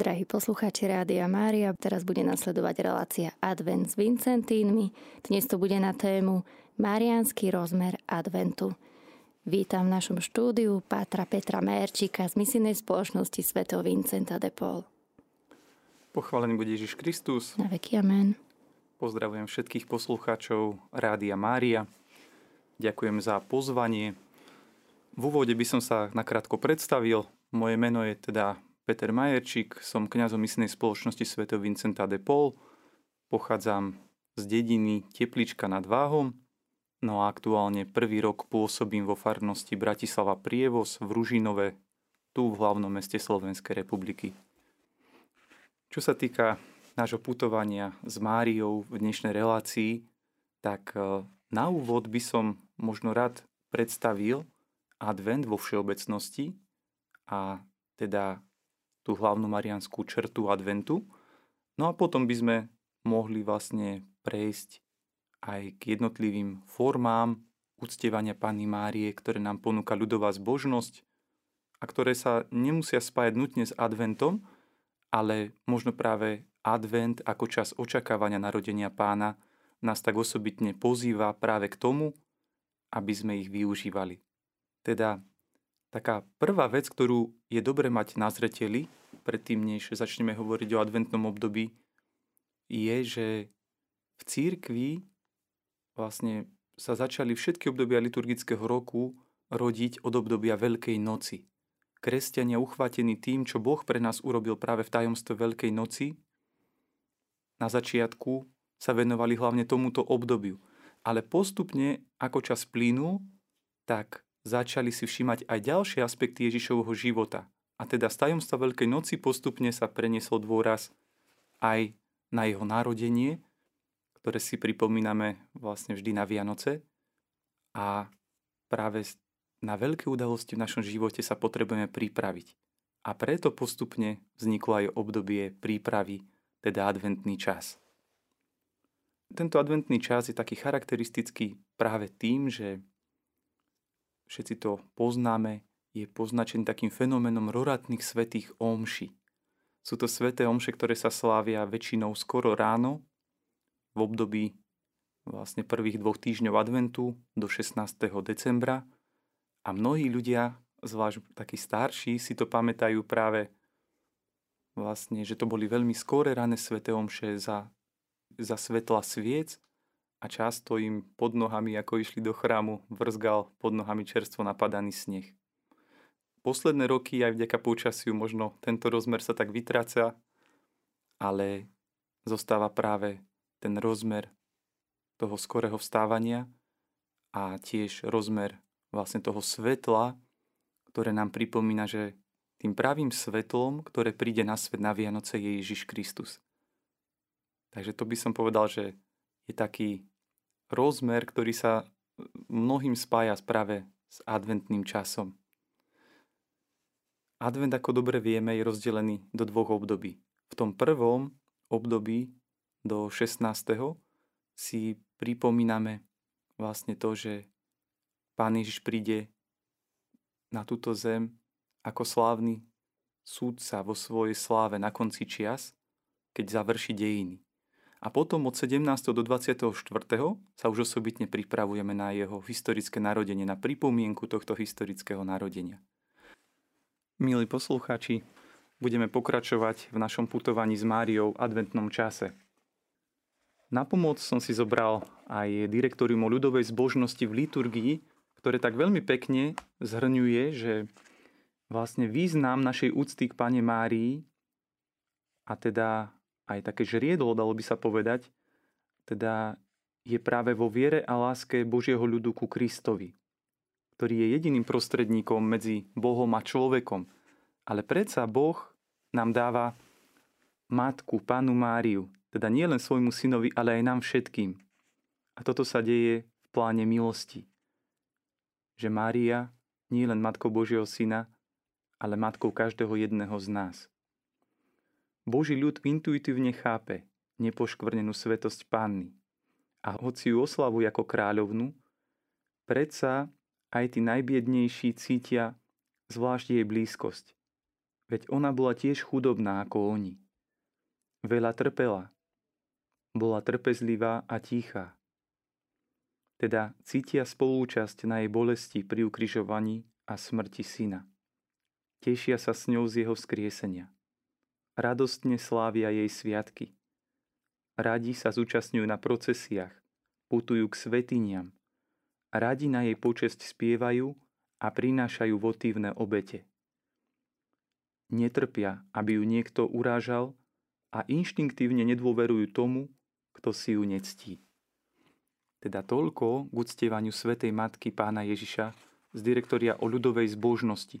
Drahí poslucháči Rádia Mária, teraz bude nasledovať relácia Advent s Vincentínmi. Dnes to bude na tému Mariánsky rozmer Adventu. Vítam v našom štúdiu Pátra Petra Merčíka z misijnej spoločnosti Sv. Vincenta de Paul. Pochválený bude Ježiš Kristus. Na veky amen. Pozdravujem všetkých poslucháčov Rádia Mária. Ďakujem za pozvanie. V úvode by som sa nakrátko predstavil. Moje meno je teda Peter Majerčík, som kňazom misijnej spoločnosti Sv. Vincenta de Paul, pochádzam z dediny Teplička nad Váhom, no a aktuálne prvý rok pôsobím vo farnosti Bratislava Prievoz v Ružinove, tu v hlavnom meste Slovenskej republiky. Čo sa týka nášho putovania s Máriou v dnešnej relácii, tak e, na úvod by som možno rád predstavil advent vo všeobecnosti a teda tú hlavnú marianskú črtu adventu. No a potom by sme mohli vlastne prejsť aj k jednotlivým formám uctievania Panny Márie, ktoré nám ponúka ľudová zbožnosť a ktoré sa nemusia spájať nutne s adventom, ale možno práve advent ako čas očakávania narodenia pána nás tak osobitne pozýva práve k tomu, aby sme ich využívali. Teda Taká prvá vec, ktorú je dobre mať na zreteli, predtým než začneme hovoriť o adventnom období, je, že v církvi vlastne sa začali všetky obdobia liturgického roku rodiť od obdobia Veľkej noci. Kresťania uchvátení tým, čo Boh pre nás urobil práve v tajomstve Veľkej noci, na začiatku sa venovali hlavne tomuto obdobiu. Ale postupne, ako čas plynul, tak začali si všímať aj ďalšie aspekty Ježišovho života. A teda z tajomstva Veľkej noci postupne sa preniesol dôraz aj na jeho narodenie, ktoré si pripomíname vlastne vždy na Vianoce. A práve na veľké udalosti v našom živote sa potrebujeme pripraviť. A preto postupne vzniklo aj obdobie prípravy, teda adventný čas. Tento adventný čas je taký charakteristický práve tým, že všetci to poznáme, je poznačený takým fenoménom roratných svetých omši. Sú to sveté omše, ktoré sa slávia väčšinou skoro ráno, v období vlastne prvých dvoch týždňov adventu do 16. decembra a mnohí ľudia, zvlášť takí starší, si to pamätajú práve vlastne, že to boli veľmi skore rané sveté omše za, za svetla sviec a často im pod nohami, ako išli do chrámu, vrzgal pod nohami čerstvo napadaný sneh. Posledné roky aj vďaka počasiu možno tento rozmer sa tak vytráca, ale zostáva práve ten rozmer toho skorého vstávania a tiež rozmer vlastne toho svetla, ktoré nám pripomína, že tým pravým svetlom, ktoré príde na svet na Vianoce, je Ježiš Kristus. Takže to by som povedal, že je taký rozmer, ktorý sa mnohým spája práve s adventným časom. Advent, ako dobre vieme, je rozdelený do dvoch období. V tom prvom období do 16. si pripomíname vlastne to, že Pán Ježiš príde na túto zem ako slávny súdca vo svojej sláve na konci čias, keď završí dejiny. A potom od 17. do 24. sa už osobitne pripravujeme na jeho historické narodenie, na pripomienku tohto historického narodenia. Milí poslucháči, budeme pokračovať v našom putovaní s Máriou v adventnom čase. Na pomoc som si zobral aj direktorium o ľudovej zbožnosti v liturgii, ktoré tak veľmi pekne zhrňuje, že vlastne význam našej úcty k Pane Márii a teda aj také žriedlo, dalo by sa povedať, teda je práve vo viere a láske Božieho ľudu ku Kristovi, ktorý je jediným prostredníkom medzi Bohom a človekom. Ale predsa Boh nám dáva matku, panu Máriu, teda nie len svojmu synovi, ale aj nám všetkým. A toto sa deje v pláne milosti. Že Mária nie je len matkou Božieho syna, ale matkou každého jedného z nás. Boží ľud intuitívne chápe nepoškvrnenú svetosť Panny a hoci ju oslavuje ako kráľovnu, predsa aj tí najbiednejší cítia zvlášť jej blízkosť. Veď ona bola tiež chudobná ako oni. Veľa trpela. Bola trpezlivá a tichá. Teda cítia spolúčasť na jej bolesti pri ukrižovaní a smrti syna. Tešia sa s ňou z jeho skriesenia. Radostne slávia jej sviatky. Radi sa zúčastňujú na procesiách, putujú k svetiniam. Radi na jej počesť spievajú a prinášajú votívne obete netrpia, aby ju niekto urážal a inštinktívne nedôverujú tomu, kto si ju nectí. Teda toľko k uctievaniu Svetej Matky Pána Ježiša z direktoria o ľudovej zbožnosti.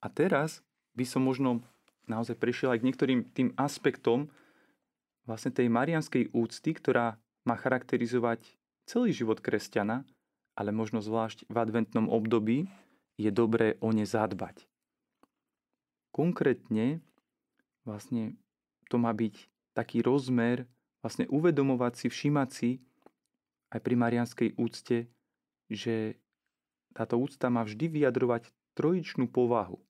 A teraz by som možno naozaj prešiel aj k niektorým tým aspektom vlastne tej marianskej úcty, ktorá má charakterizovať celý život kresťana, ale možno zvlášť v adventnom období je dobré o ne zadbať. Konkrétne vlastne to má byť taký rozmer, vlastne uvedomovať si, všimať si aj pri marianskej úcte, že táto úcta má vždy vyjadrovať trojičnú povahu,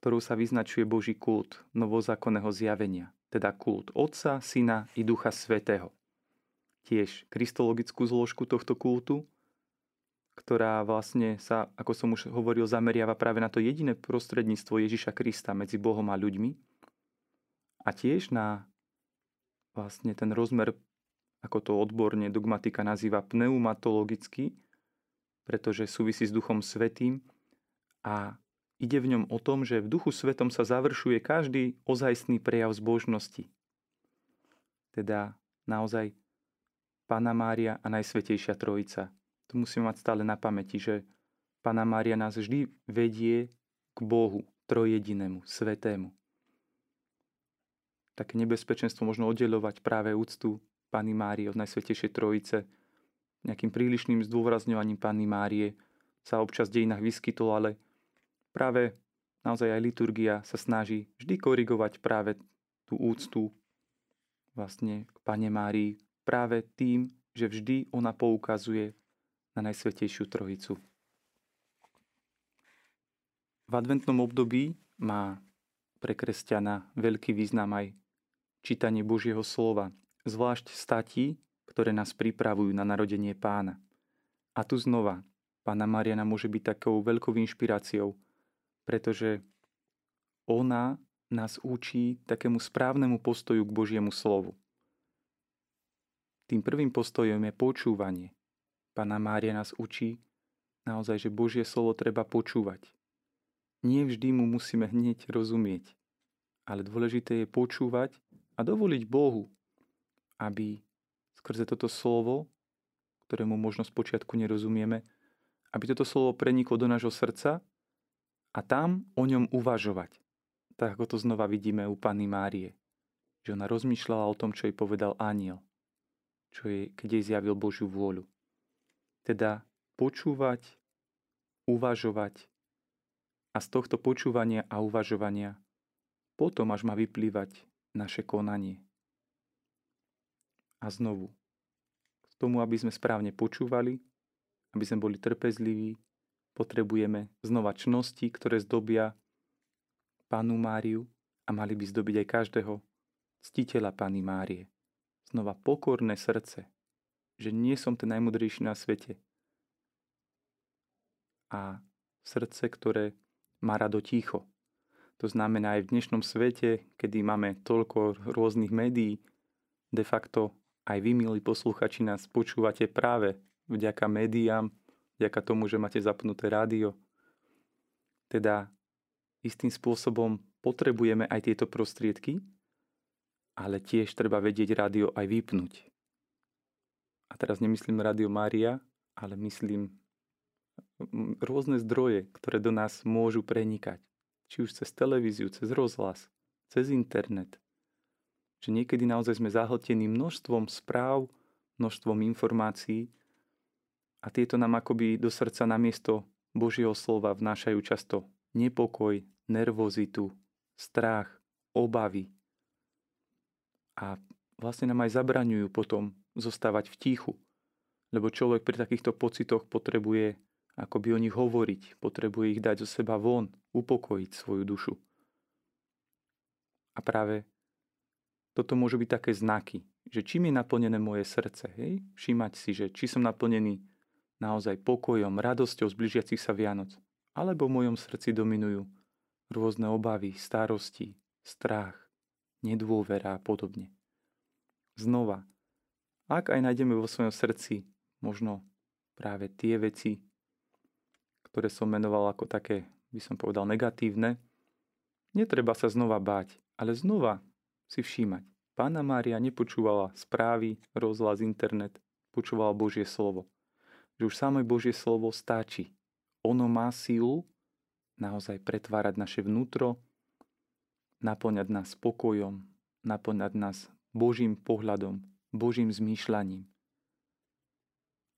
ktorou sa vyznačuje Boží kult novozákonného zjavenia, teda kult Otca, Syna i Ducha Svetého. Tiež kristologickú zložku tohto kultu, ktorá vlastne sa, ako som už hovoril, zameriava práve na to jediné prostredníctvo Ježiša Krista medzi Bohom a ľuďmi a tiež na vlastne ten rozmer, ako to odborne dogmatika nazýva pneumatologicky, pretože súvisí s Duchom Svetým a ide v ňom o tom, že v Duchu Svetom sa završuje každý ozajstný prejav zbožnosti. Teda naozaj Pána Mária a Najsvetejšia Trojica – to musíme mať stále na pamäti, že Pana Mária nás vždy vedie k Bohu, trojedinému, svetému. Také nebezpečenstvo možno oddelovať práve úctu Pany Márie od Najsvetejšej Trojice. Nejakým prílišným zdôrazňovaním Panny Márie sa občas v dejinách vyskytlo, ale práve naozaj aj liturgia sa snaží vždy korigovať práve tú úctu vlastne k Pane Márii práve tým, že vždy ona poukazuje na Najsvetejšiu Trojicu. V adventnom období má pre kresťana veľký význam aj čítanie Božieho slova, zvlášť statí, ktoré nás pripravujú na narodenie pána. A tu znova, pána Mariana môže byť takou veľkou inšpiráciou, pretože ona nás učí takému správnemu postoju k Božiemu slovu. Tým prvým postojom je počúvanie. Pana Mária nás učí naozaj, že Božie slovo treba počúvať. Nie vždy mu musíme hneď rozumieť, ale dôležité je počúvať a dovoliť Bohu, aby skrze toto slovo, ktorému možno počiatku nerozumieme, aby toto slovo preniklo do nášho srdca a tam o ňom uvažovať. Tak ako to znova vidíme u Panny Márie. Že ona rozmýšľala o tom, čo jej povedal aniel. Čo keď jej zjavil Božiu vôľu. Teda počúvať, uvažovať a z tohto počúvania a uvažovania potom až má vyplývať naše konanie. A znovu, k tomu, aby sme správne počúvali, aby sme boli trpezliví, potrebujeme znova čnosti, ktoré zdobia Pánu Máriu a mali by zdobiť aj každého ctiteľa Pány Márie. Znova pokorné srdce, že nie som ten najmudrejší na svete. A srdce, ktoré má rado ticho. To znamená aj v dnešnom svete, kedy máme toľko rôznych médií, de facto aj vy, milí posluchači, nás počúvate práve vďaka médiám, vďaka tomu, že máte zapnuté rádio. Teda istým spôsobom potrebujeme aj tieto prostriedky, ale tiež treba vedieť rádio aj vypnúť a teraz nemyslím Radio Mária, ale myslím rôzne zdroje, ktoré do nás môžu prenikať. Či už cez televíziu, cez rozhlas, cez internet. Že niekedy naozaj sme zahltení množstvom správ, množstvom informácií a tieto nám akoby do srdca namiesto Božieho slova vnášajú často nepokoj, nervozitu, strach, obavy. A vlastne nám aj zabraňujú potom zostávať v tichu. Lebo človek pri takýchto pocitoch potrebuje ako by o nich hovoriť, potrebuje ich dať zo seba von, upokojiť svoju dušu. A práve toto môžu byť také znaky, že čím je naplnené moje srdce, hej? všímať si, že či som naplnený naozaj pokojom, radosťou z blížiacich sa Vianoc, alebo v mojom srdci dominujú rôzne obavy, starosti, strach, nedôvera a podobne. Znova, ak aj nájdeme vo svojom srdci možno práve tie veci, ktoré som menoval ako také, by som povedal, negatívne, netreba sa znova báť, ale znova si všímať. Pána Mária nepočúvala správy, rozhlas, internet, počúvala Božie slovo. Že už samé Božie slovo stačí. Ono má sílu naozaj pretvárať naše vnútro, naplňať nás spokojom, naplňať nás Božím pohľadom, Božím zmýšľaním.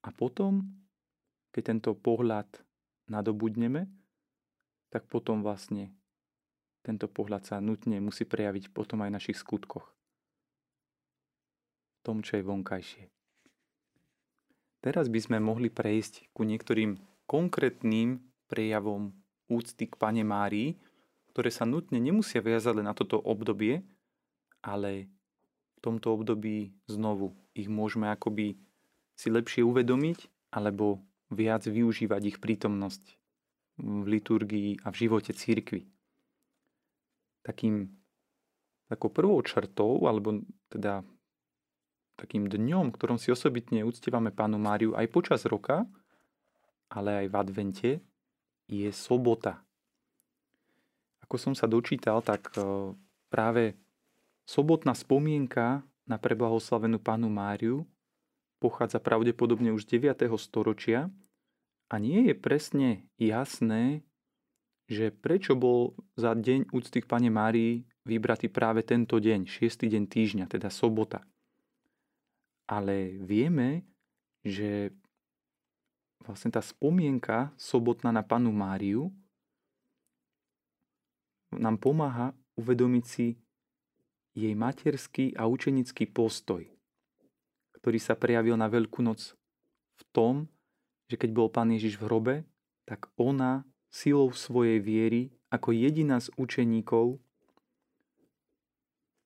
A potom, keď tento pohľad nadobudneme, tak potom vlastne tento pohľad sa nutne musí prejaviť potom aj v našich skutkoch. V tom, čo je vonkajšie. Teraz by sme mohli prejsť ku niektorým konkrétnym prejavom úcty k Pane Márii, ktoré sa nutne nemusia viazať len na toto obdobie, ale v tomto období znovu ich môžeme akoby si lepšie uvedomiť alebo viac využívať ich prítomnosť v liturgii a v živote církvy takým takou prvou črtou, alebo teda takým dňom, ktorom si osobitne uctievame Pánu Máriu aj počas roka, ale aj v advente, je sobota. Ako som sa dočítal, tak e, práve sobotná spomienka na preblahoslavenú Pánu Máriu pochádza pravdepodobne už z 9. storočia a nie je presne jasné, že prečo bol za deň úcty k Pane Márii vybratý práve tento deň, 6. deň týždňa, teda sobota. Ale vieme, že vlastne tá spomienka sobotná na Panu Máriu nám pomáha uvedomiť si jej materský a učenický postoj, ktorý sa prejavil na Veľkú noc v tom, že keď bol Pán Ježiš v hrobe, tak ona silou svojej viery ako jediná z učeníkov,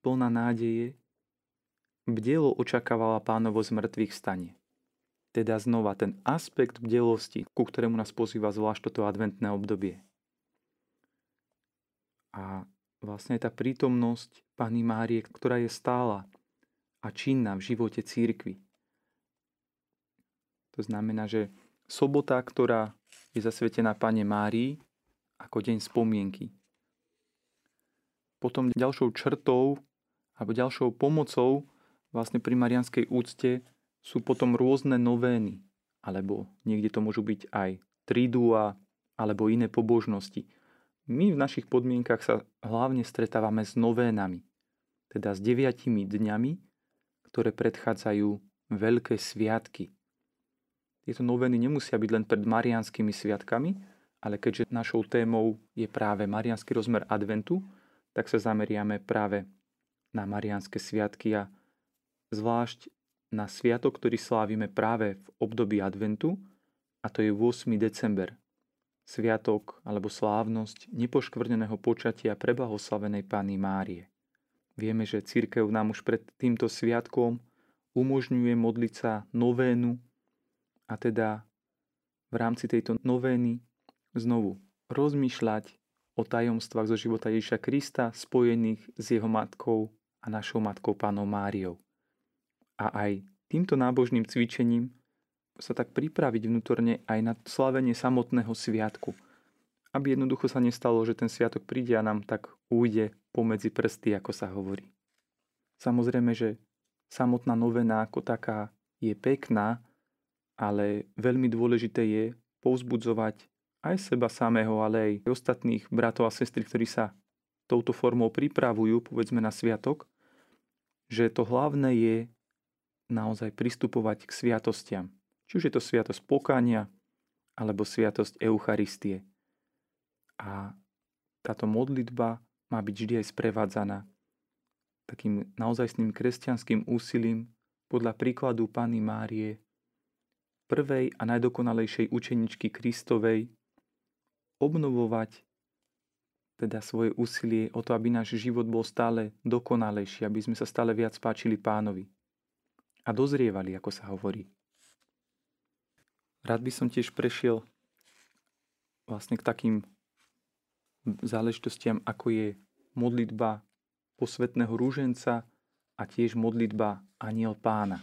plná nádeje, bdelo očakávala pánovo z mŕtvych stane. Teda znova ten aspekt bdelosti, ku ktorému nás pozýva zvlášť toto adventné obdobie. A vlastne tá prítomnosť Pany Márie, ktorá je stála a činná v živote církvy. To znamená, že sobota, ktorá je zasvetená Pane Márii ako deň spomienky. Potom ďalšou črtou alebo ďalšou pomocou vlastne pri marianskej úcte sú potom rôzne novény, alebo niekde to môžu byť aj tridua alebo iné pobožnosti. My v našich podmienkach sa hlavne stretávame s novénami, teda s deviatimi dňami, ktoré predchádzajú veľké sviatky, tieto noveny nemusia byť len pred marianskými sviatkami, ale keďže našou témou je práve marianský rozmer adventu, tak sa zameriame práve na marianské sviatky a zvlášť na sviatok, ktorý slávime práve v období adventu, a to je 8. december. Sviatok alebo slávnosť nepoškvrneného počatia preblahoslavenej Pány Márie. Vieme, že církev nám už pred týmto sviatkom umožňuje modliť sa novénu a teda v rámci tejto novény znovu rozmýšľať o tajomstvách zo života Ježiša Krista spojených s jeho matkou a našou matkou pánom Máriou. A aj týmto nábožným cvičením sa tak pripraviť vnútorne aj na slavenie samotného sviatku. Aby jednoducho sa nestalo, že ten sviatok príde a nám tak ujde pomedzi prsty, ako sa hovorí. Samozrejme, že samotná novena ako taká je pekná, ale veľmi dôležité je povzbudzovať aj seba samého, ale aj ostatných bratov a sestry, ktorí sa touto formou pripravujú, povedzme na sviatok, že to hlavné je naozaj pristupovať k sviatostiam. Či už je to sviatosť pokania, alebo sviatosť Eucharistie. A táto modlitba má byť vždy aj sprevádzaná takým naozajstným kresťanským úsilím podľa príkladu Pany Márie prvej a najdokonalejšej učeničky Kristovej obnovovať teda svoje úsilie o to, aby náš život bol stále dokonalejší, aby sme sa stále viac páčili pánovi a dozrievali, ako sa hovorí. Rád by som tiež prešiel vlastne k takým záležitostiam, ako je modlitba posvetného rúženca a tiež modlitba Aniel pána.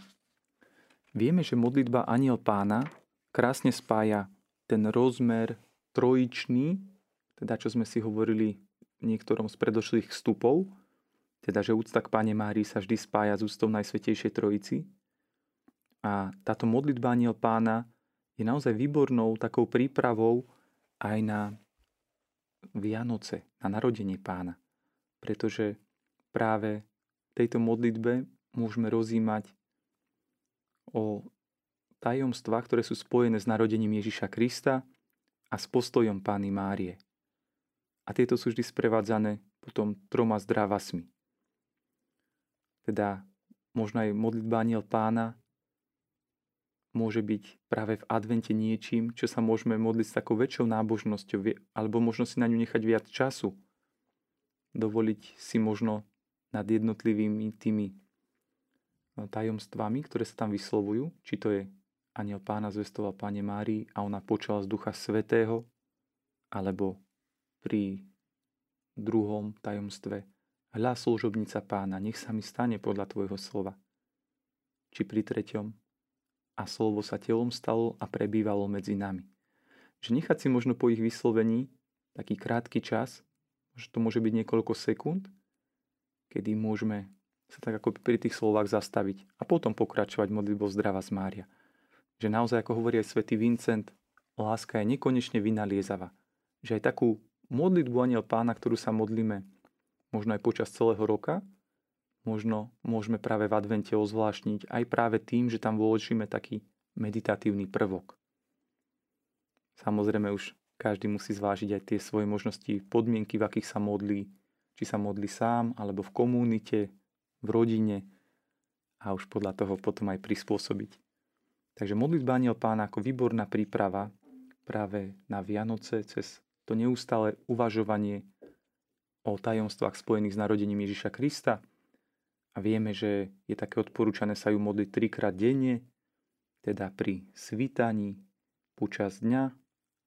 Vieme, že modlitba Aniel pána krásne spája ten rozmer trojičný, teda čo sme si hovorili v niektorom z predošlých vstupov, teda že úcta k Pane Márii sa vždy spája s ústou Najsvetejšej Trojici. A táto modlitba Aniel pána je naozaj výbornou takou prípravou aj na Vianoce, na narodenie pána. Pretože práve v tejto modlitbe môžeme rozímať o tajomstvách, ktoré sú spojené s narodením Ježiša Krista a s postojom Pány Márie. A tieto sú vždy sprevádzané potom troma zdravasmi. Teda možno aj modlitba Aniel pána môže byť práve v advente niečím, čo sa môžeme modliť s takou väčšou nábožnosťou, alebo možno si na ňu nechať viac času. Dovoliť si možno nad jednotlivými tými no, tajomstvami, ktoré sa tam vyslovujú, či to je aniel pána zvestoval Pane Márii a ona počala z Ducha Svetého, alebo pri druhom tajomstve hľa služobnica pána, nech sa mi stane podľa tvojho slova. Či pri treťom a slovo sa telom stalo a prebývalo medzi nami. Že nechať si možno po ich vyslovení taký krátky čas, že to môže byť niekoľko sekúnd, kedy môžeme sa tak ako pri tých slovách zastaviť a potom pokračovať modlitbou zdravá z Mária. Že naozaj, ako hovorí aj svätý Vincent, láska je nekonečne vynaliezava. Že aj takú modlitbu aniel pána, ktorú sa modlíme možno aj počas celého roka, možno môžeme práve v advente ozvláštniť aj práve tým, že tam vložíme taký meditatívny prvok. Samozrejme už každý musí zvážiť aj tie svoje možnosti, podmienky, v akých sa modlí, či sa modlí sám, alebo v komunite, v rodine a už podľa toho potom aj prispôsobiť. Takže modlitba Aniel Pána ako výborná príprava práve na Vianoce cez to neustále uvažovanie o tajomstvách spojených s narodením Ježiša Krista. A vieme, že je také odporúčané sa ju modliť trikrát denne, teda pri svítaní, počas dňa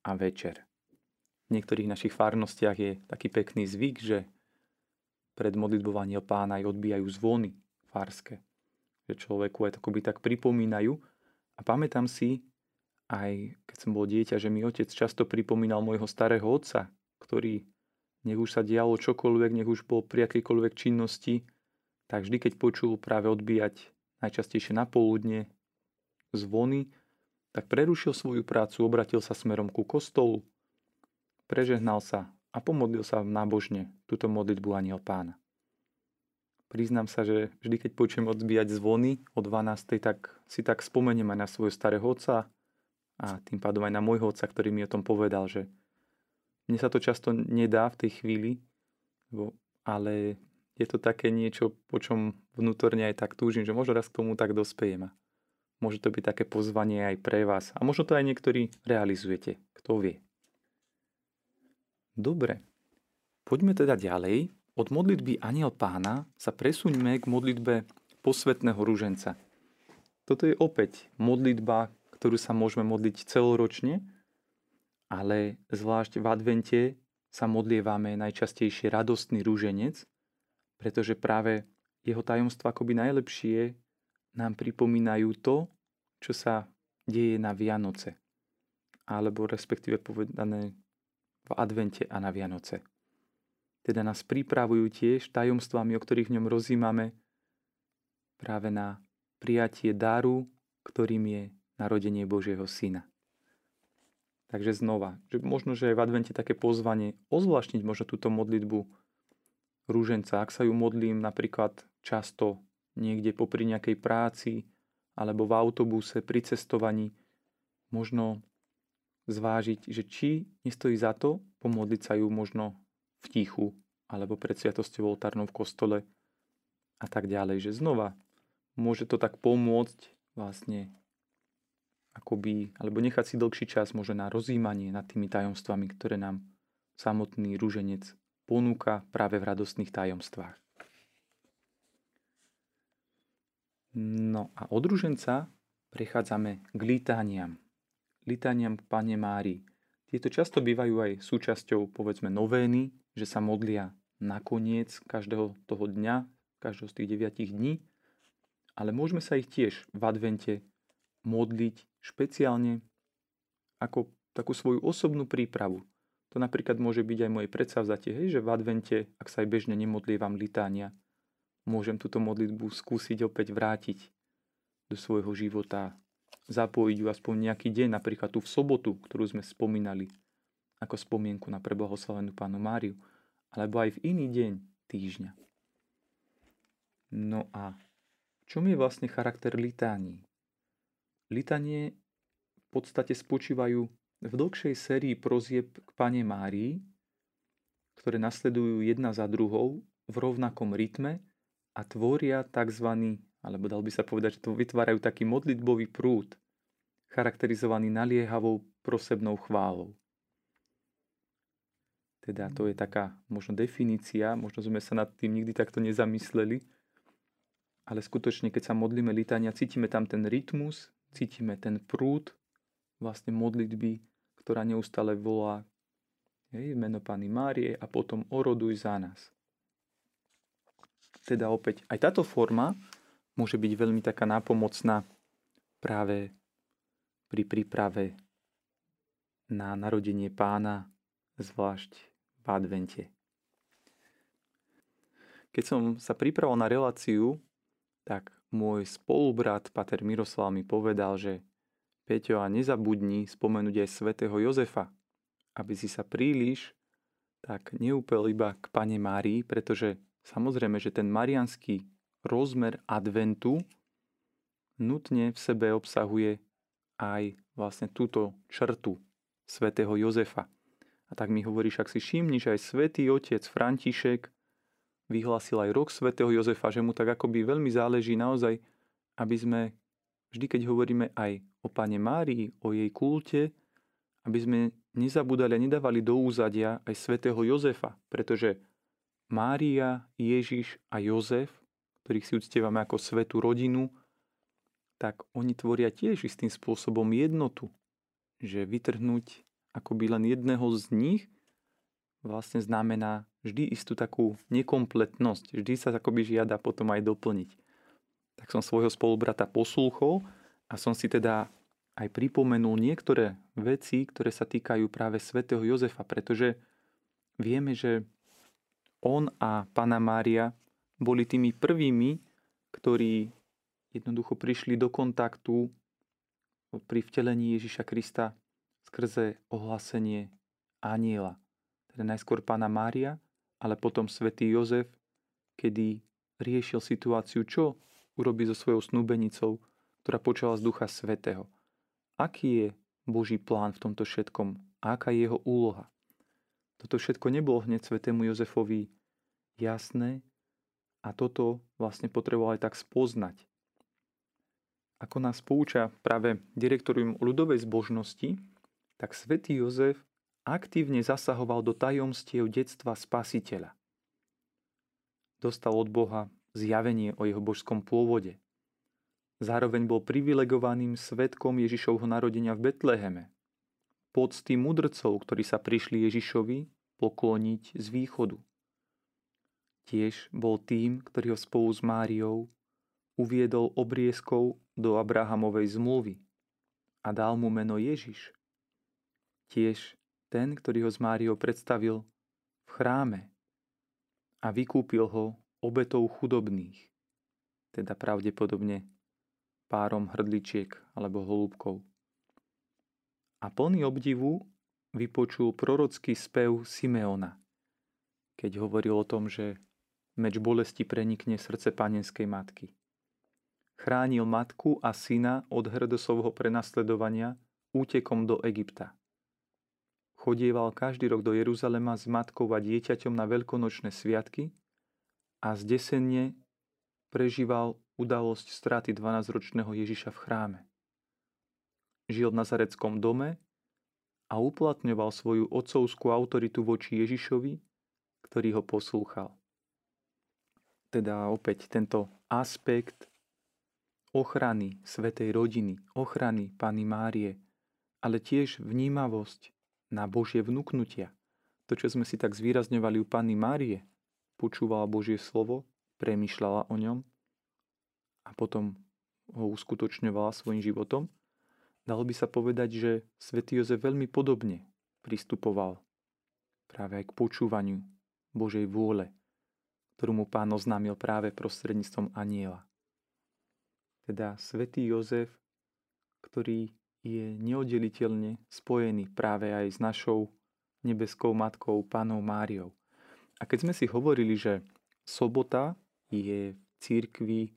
a večer. V niektorých našich farnostiach je taký pekný zvyk, že pred modlitbovaním pána aj odbijajú zvony farské. Že človeku aj by tak pripomínajú. A pamätám si, aj keď som bol dieťa, že mi otec často pripomínal môjho starého otca, ktorý nech už sa dialo čokoľvek, nech už bol pri akejkoľvek činnosti, tak vždy, keď počul práve odbíjať najčastejšie na poludne zvony, tak prerušil svoju prácu, obratil sa smerom ku kostolu, prežehnal sa a pomodlil sa nábožne túto modlitbu aniel pána. Priznám sa, že vždy, keď počujem odbíjať zvony o 12. tak si tak spomeniem aj na svojho starého otca, a tým pádom aj na môjho otca, ktorý mi o tom povedal, že mne sa to často nedá v tej chvíli, ale je to také niečo, po čom vnútorne aj tak túžim, že možno raz k tomu tak dospejem. Môže to byť také pozvanie aj pre vás. A možno to aj niektorí realizujete. Kto vie. Dobre. Poďme teda ďalej. Od modlitby Aniel pána sa presuňme k modlitbe posvetného rúženca. Toto je opäť modlitba, ktorú sa môžeme modliť celoročne, ale zvlášť v advente sa modlievame najčastejšie radostný rúženec, pretože práve jeho tajomstva akoby najlepšie nám pripomínajú to, čo sa deje na Vianoce. Alebo respektíve povedané v advente a na Vianoce. Teda nás pripravujú tiež tajomstvami, o ktorých v ňom rozímame práve na prijatie daru, ktorým je narodenie Božieho Syna. Takže znova, že možno, že aj v advente také pozvanie ozvláštniť možno túto modlitbu rúženca, ak sa ju modlím napríklad často niekde popri nejakej práci alebo v autobuse pri cestovaní, možno zvážiť, že či nestojí za to pomodliť sa ju možno v tichu alebo pred sviatosťou oltárnou v kostole a tak ďalej. Že znova môže to tak pomôcť vlastne akoby, alebo nechať si dlhší čas možno na rozjímanie nad tými tajomstvami, ktoré nám samotný rúženec ponúka práve v radostných tajomstvách. No a od rúženca prechádzame k litániam. Litániam k Pane Márii. Tieto často bývajú aj súčasťou, povedzme, novény, že sa modlia nakoniec každého toho dňa, každého z tých deviatich dní, ale môžeme sa ich tiež v advente modliť špeciálne ako takú svoju osobnú prípravu. To napríklad môže byť aj moje predsavzatie, hej, že v advente, ak sa aj bežne nemodlievam litánia, môžem túto modlitbu skúsiť opäť vrátiť do svojho života, zapojiť ju aspoň nejaký deň, napríklad tú v sobotu, ktorú sme spomínali, ako spomienku na preblahoslavenú pánu Máriu, alebo aj v iný deň týždňa. No a čom je vlastne charakter litání? Litanie v podstate spočívajú v dlhšej sérii prozieb k Pane Márii, ktoré nasledujú jedna za druhou v rovnakom rytme a tvoria tzv. alebo dal by sa povedať, že to vytvárajú taký modlitbový prúd, charakterizovaný naliehavou prosebnou chválou. Teda to je taká možno definícia, možno sme sa nad tým nikdy takto nezamysleli, ale skutočne, keď sa modlíme litania, cítime tam ten rytmus, cítime ten prúd vlastne modlitby, ktorá neustále volá hej, meno Pany Márie a potom oroduj za nás teda opäť aj táto forma môže byť veľmi taká nápomocná práve pri príprave na narodenie pána, zvlášť v advente. Keď som sa pripravoval na reláciu, tak môj spolubrat Pater Miroslav mi povedal, že Peťo, a nezabudni spomenúť aj svätého Jozefa, aby si sa príliš tak neúpel iba k Pane Márii, pretože Samozrejme, že ten marianský rozmer adventu nutne v sebe obsahuje aj vlastne túto črtu svätého Jozefa. A tak mi hovorí, však si všimni, že aj svätý otec František vyhlásil aj rok svätého Jozefa, že mu tak akoby veľmi záleží naozaj, aby sme vždy, keď hovoríme aj o Pane Márii, o jej kulte, aby sme nezabudali a nedávali do úzadia aj svätého Jozefa, pretože Mária, Ježiš a Jozef, ktorých si uctievame ako svetú rodinu, tak oni tvoria tiež istým spôsobom jednotu. Že vytrhnúť akoby len jedného z nich vlastne znamená vždy istú takú nekompletnosť. Vždy sa akoby žiada potom aj doplniť. Tak som svojho spolubrata poslúchol a som si teda aj pripomenul niektoré veci, ktoré sa týkajú práve svätého Jozefa, pretože vieme, že on a Pana Mária boli tými prvými, ktorí jednoducho prišli do kontaktu pri vtelení Ježiša Krista skrze ohlásenie aniela. Teda najskôr Pana Mária, ale potom svätý Jozef, kedy riešil situáciu, čo urobí so svojou snúbenicou, ktorá počala z Ducha Svetého. Aký je Boží plán v tomto všetkom? Aká je jeho úloha? Toto všetko nebolo hneď svetému Jozefovi jasné a toto vlastne potreboval aj tak spoznať. Ako nás pouča práve direktorium ľudovej zbožnosti, tak svätý Jozef aktívne zasahoval do tajomstiev detstva spasiteľa. Dostal od Boha zjavenie o jeho božskom pôvode. Zároveň bol privilegovaným svetkom Ježišovho narodenia v Betleheme. Pocty mudrcov, ktorí sa prišli Ježišovi pokloniť z východu. Tiež bol tým, ktorý ho spolu s Máriou uviedol obrieskou do Abrahamovej zmluvy a dal mu meno Ježiš. Tiež ten, ktorý ho s Máriou predstavil v chráme a vykúpil ho obetou chudobných, teda pravdepodobne párom hrdličiek alebo holúbkov. A plný obdivu vypočul prorocký spev Simeona, keď hovoril o tom, že meč bolesti prenikne srdce panenskej matky. Chránil matku a syna od hrdosovho prenasledovania útekom do Egypta. Chodieval každý rok do Jeruzalema s matkou a dieťaťom na veľkonočné sviatky a zdesenne prežíval udalosť straty 12-ročného Ježiša v chráme. žil v nazareckom dome a uplatňoval svoju otcovskú autoritu voči Ježišovi, ktorý ho poslúchal. Teda opäť tento aspekt ochrany Svetej rodiny, ochrany Pany Márie, ale tiež vnímavosť na Božie vnúknutia. To, čo sme si tak zvýrazňovali u Panny Márie, počúvala Božie slovo, premýšľala o ňom a potom ho uskutočňovala svojim životom, dalo by sa povedať, že svätý Jozef veľmi podobne pristupoval práve aj k počúvaniu Božej vôle, ktorú mu pán oznámil práve prostredníctvom aniela. Teda svätý Jozef, ktorý je neoddeliteľne spojený práve aj s našou nebeskou matkou, pánou Máriou. A keď sme si hovorili, že sobota je v církvi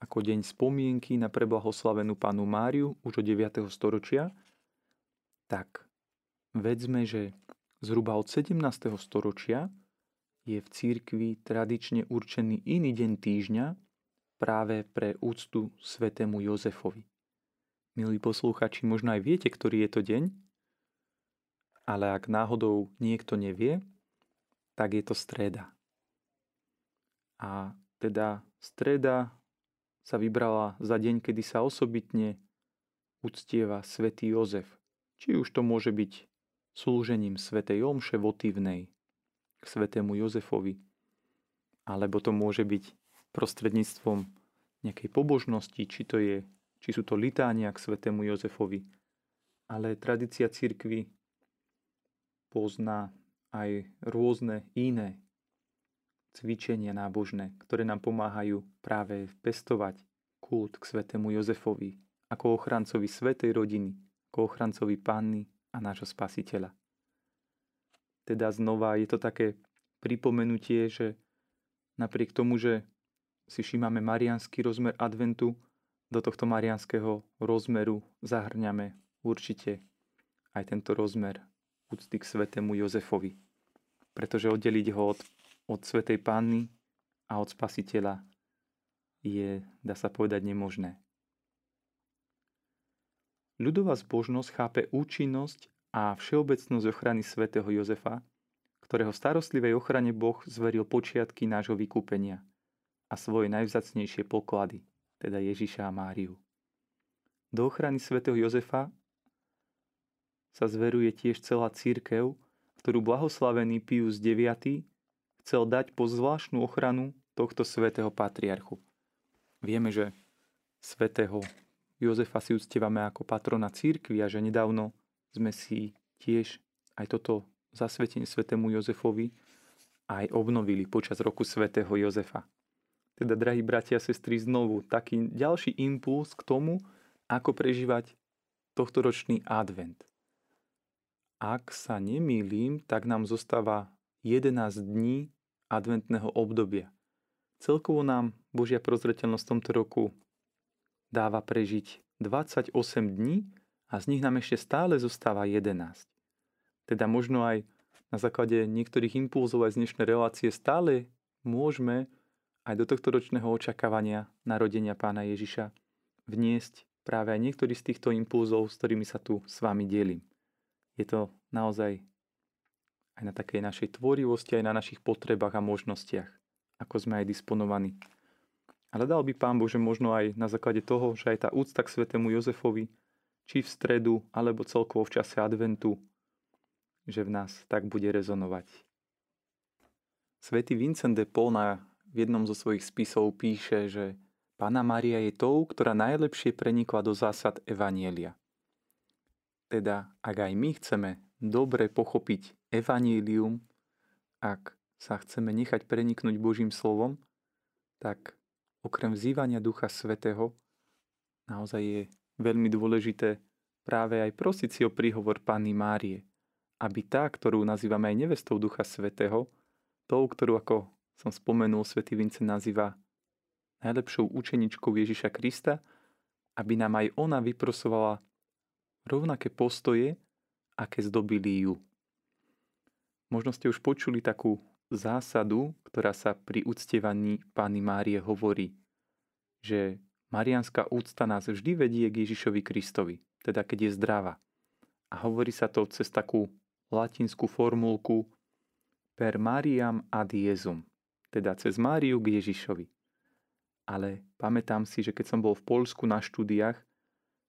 ako deň spomienky na preblahoslavenú pánu Máriu už od 9. storočia, tak vedzme, že zhruba od 17. storočia je v církvi tradične určený iný deň týždňa práve pre úctu svetému Jozefovi. Milí posluchači, možno aj viete, ktorý je to deň, ale ak náhodou niekto nevie, tak je to streda. A teda streda sa vybrala za deň, kedy sa osobitne uctieva svätý Jozef. Či už to môže byť slúžením svätej Omše votívnej k svätému Jozefovi, alebo to môže byť prostredníctvom nejakej pobožnosti, či, to je, či sú to litánia k svätému Jozefovi. Ale tradícia církvy pozná aj rôzne iné cvičenia nábožné, ktoré nám pomáhajú práve pestovať kult k svetému Jozefovi ako ochrancovi svetej rodiny, ako ochrancovi panny a nášho spasiteľa. Teda znova je to také pripomenutie, že napriek tomu, že si všímame marianský rozmer adventu, do tohto marianského rozmeru zahrňame určite aj tento rozmer úcty k svetému Jozefovi. Pretože oddeliť ho od, od svetej panny a od spasiteľa je, dá sa povedať, nemožné. Ľudová zbožnosť chápe účinnosť a všeobecnosť ochrany svätého Jozefa, ktorého starostlivej ochrane Boh zveril počiatky nášho vykúpenia a svoje najvzacnejšie poklady, teda Ježiša a Máriu. Do ochrany svätého Jozefa sa zveruje tiež celá církev, ktorú blahoslavený Pius IX chcel dať po zvláštnu ochranu tohto svätého patriarchu. Vieme, že svätého Jozefa si uctievame ako patrona církvy a že nedávno sme si tiež aj toto zasvetenie svätému Jozefovi aj obnovili počas roku svätého Jozefa. Teda, drahí bratia a sestry, znovu taký ďalší impuls k tomu, ako prežívať tohtoročný advent ak sa nemýlim, tak nám zostáva 11 dní adventného obdobia. Celkovo nám Božia prozreteľnosť v tomto roku dáva prežiť 28 dní a z nich nám ešte stále zostáva 11. Teda možno aj na základe niektorých impulzov aj z dnešnej relácie stále môžeme aj do tohto ročného očakávania narodenia pána Ježiša vniesť práve aj niektorý z týchto impulzov, s ktorými sa tu s vami delím je to naozaj aj na takej našej tvorivosti, aj na našich potrebách a možnostiach, ako sme aj disponovaní. Ale dal by Pán Bože možno aj na základe toho, že aj tá úcta k svetému Jozefovi, či v stredu, alebo celkovo v čase adventu, že v nás tak bude rezonovať. Svetý Vincent de Paul na v jednom zo svojich spisov píše, že Pána Maria je tou, ktorá najlepšie prenikla do zásad Evanielia. Teda, ak aj my chceme dobre pochopiť evanílium, ak sa chceme nechať preniknúť Božím slovom, tak okrem vzývania Ducha Svetého naozaj je veľmi dôležité práve aj prosiť si o príhovor Panny Márie, aby tá, ktorú nazývame aj nevestou Ducha Svetého, tou, ktorú, ako som spomenul, svätý Vincent nazýva najlepšou učeničkou Ježiša Krista, aby nám aj ona vyprosovala rovnaké postoje, aké zdobili ju. Možno ste už počuli takú zásadu, ktorá sa pri uctievaní Pány Márie hovorí, že marianská úcta nás vždy vedie k Ježišovi Kristovi. teda keď je zdravá. A hovorí sa to cez takú latinskú formulku per Mariam ad Jezum, teda cez Máriu k Ježišovi. Ale pamätám si, že keď som bol v Polsku na štúdiách,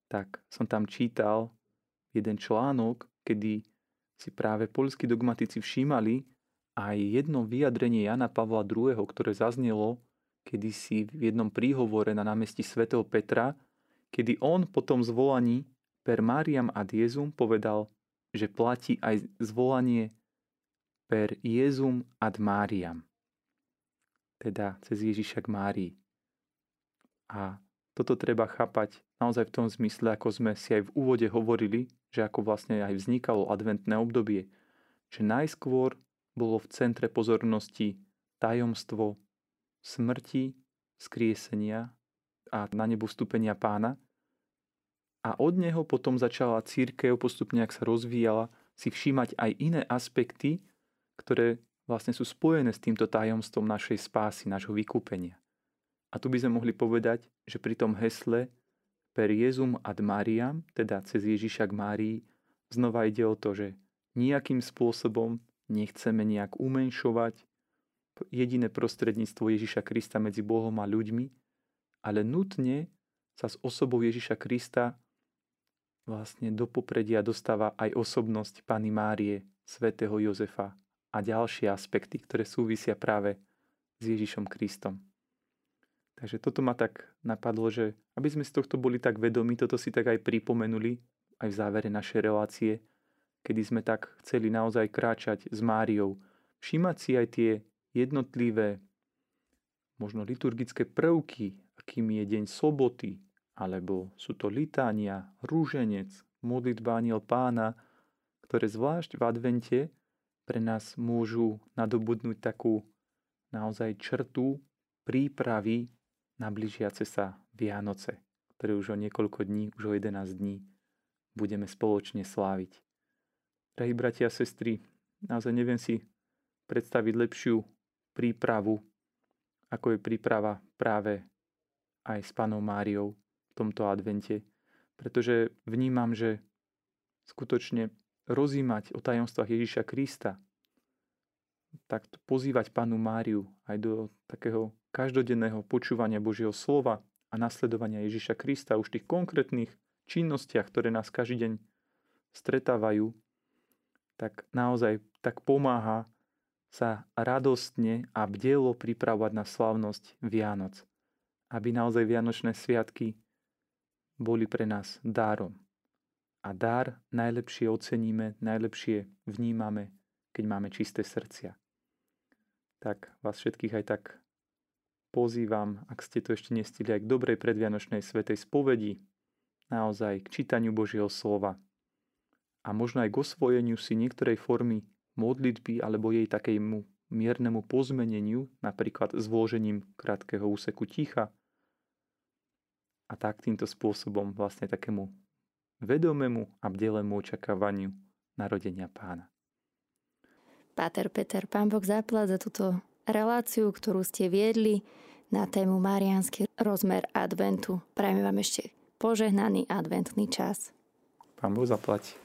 tak som tam čítal jeden článok, kedy si práve polskí dogmatici všímali aj jedno vyjadrenie Jana Pavla II, ktoré zaznelo kedysi v jednom príhovore na námestí svätého Petra, kedy on po tom zvolaní per Mariam ad Jezum povedal, že platí aj zvolanie per Jezum ad Mariam, teda cez Ježiša k Márii. A toto treba chápať naozaj v tom zmysle, ako sme si aj v úvode hovorili, že ako vlastne aj vznikalo adventné obdobie, že najskôr bolo v centre pozornosti tajomstvo smrti, skriesenia a na nebu vstúpenia pána. A od neho potom začala církev postupne, ak sa rozvíjala, si všímať aj iné aspekty, ktoré vlastne sú spojené s týmto tajomstvom našej spásy, nášho vykúpenia. A tu by sme mohli povedať, že pri tom hesle per Jezum ad Mariam, teda cez Ježiša k Márii, znova ide o to, že nejakým spôsobom nechceme nejak umenšovať jediné prostredníctvo Ježiša Krista medzi Bohom a ľuďmi, ale nutne sa s osobou Ježiša Krista vlastne do popredia dostáva aj osobnosť Pany Márie, svätého Jozefa a ďalšie aspekty, ktoré súvisia práve s Ježišom Kristom. Takže toto ma tak napadlo, že aby sme z tohto boli tak vedomi, toto si tak aj pripomenuli aj v závere našej relácie, kedy sme tak chceli naozaj kráčať s Máriou, všímať si aj tie jednotlivé možno liturgické prvky, akým je deň soboty, alebo sú to litánia, rúženec, modlitba aniel pána, ktoré zvlášť v advente pre nás môžu nadobudnúť takú naozaj črtu prípravy na blížiace sa Vianoce, ktoré už o niekoľko dní, už o 11 dní budeme spoločne sláviť. Drahí bratia a sestry, naozaj neviem si predstaviť lepšiu prípravu, ako je príprava práve aj s Panou Máriou v tomto advente. Pretože vnímam, že skutočne rozímať o tajomstvách Ježiša Krista, tak pozývať Panu Máriu aj do takého každodenného počúvania Božieho slova a nasledovania Ježiša Krista už v tých konkrétnych činnostiach, ktoré nás každý deň stretávajú, tak naozaj tak pomáha sa radostne a bdelo pripravovať na slavnosť Vianoc, aby naozaj Vianočné sviatky boli pre nás dárom. A dar najlepšie oceníme, najlepšie vnímame, keď máme čisté srdcia. Tak vás všetkých aj tak pozývam, ak ste to ešte nestili, aj k dobrej predvianočnej svetej spovedi, naozaj k čítaniu Božieho slova. A možno aj k osvojeniu si niektorej formy modlitby alebo jej takému miernemu pozmeneniu, napríklad zložením krátkeho úseku ticha. A tak týmto spôsobom vlastne takému vedomému a bdelému očakávaniu narodenia pána. Páter Peter, pán Boh zaplať za túto reláciu, ktorú ste viedli na tému Mariánsky rozmer adventu. Prajme vám ešte požehnaný adventný čas. Pán Boh zaplať.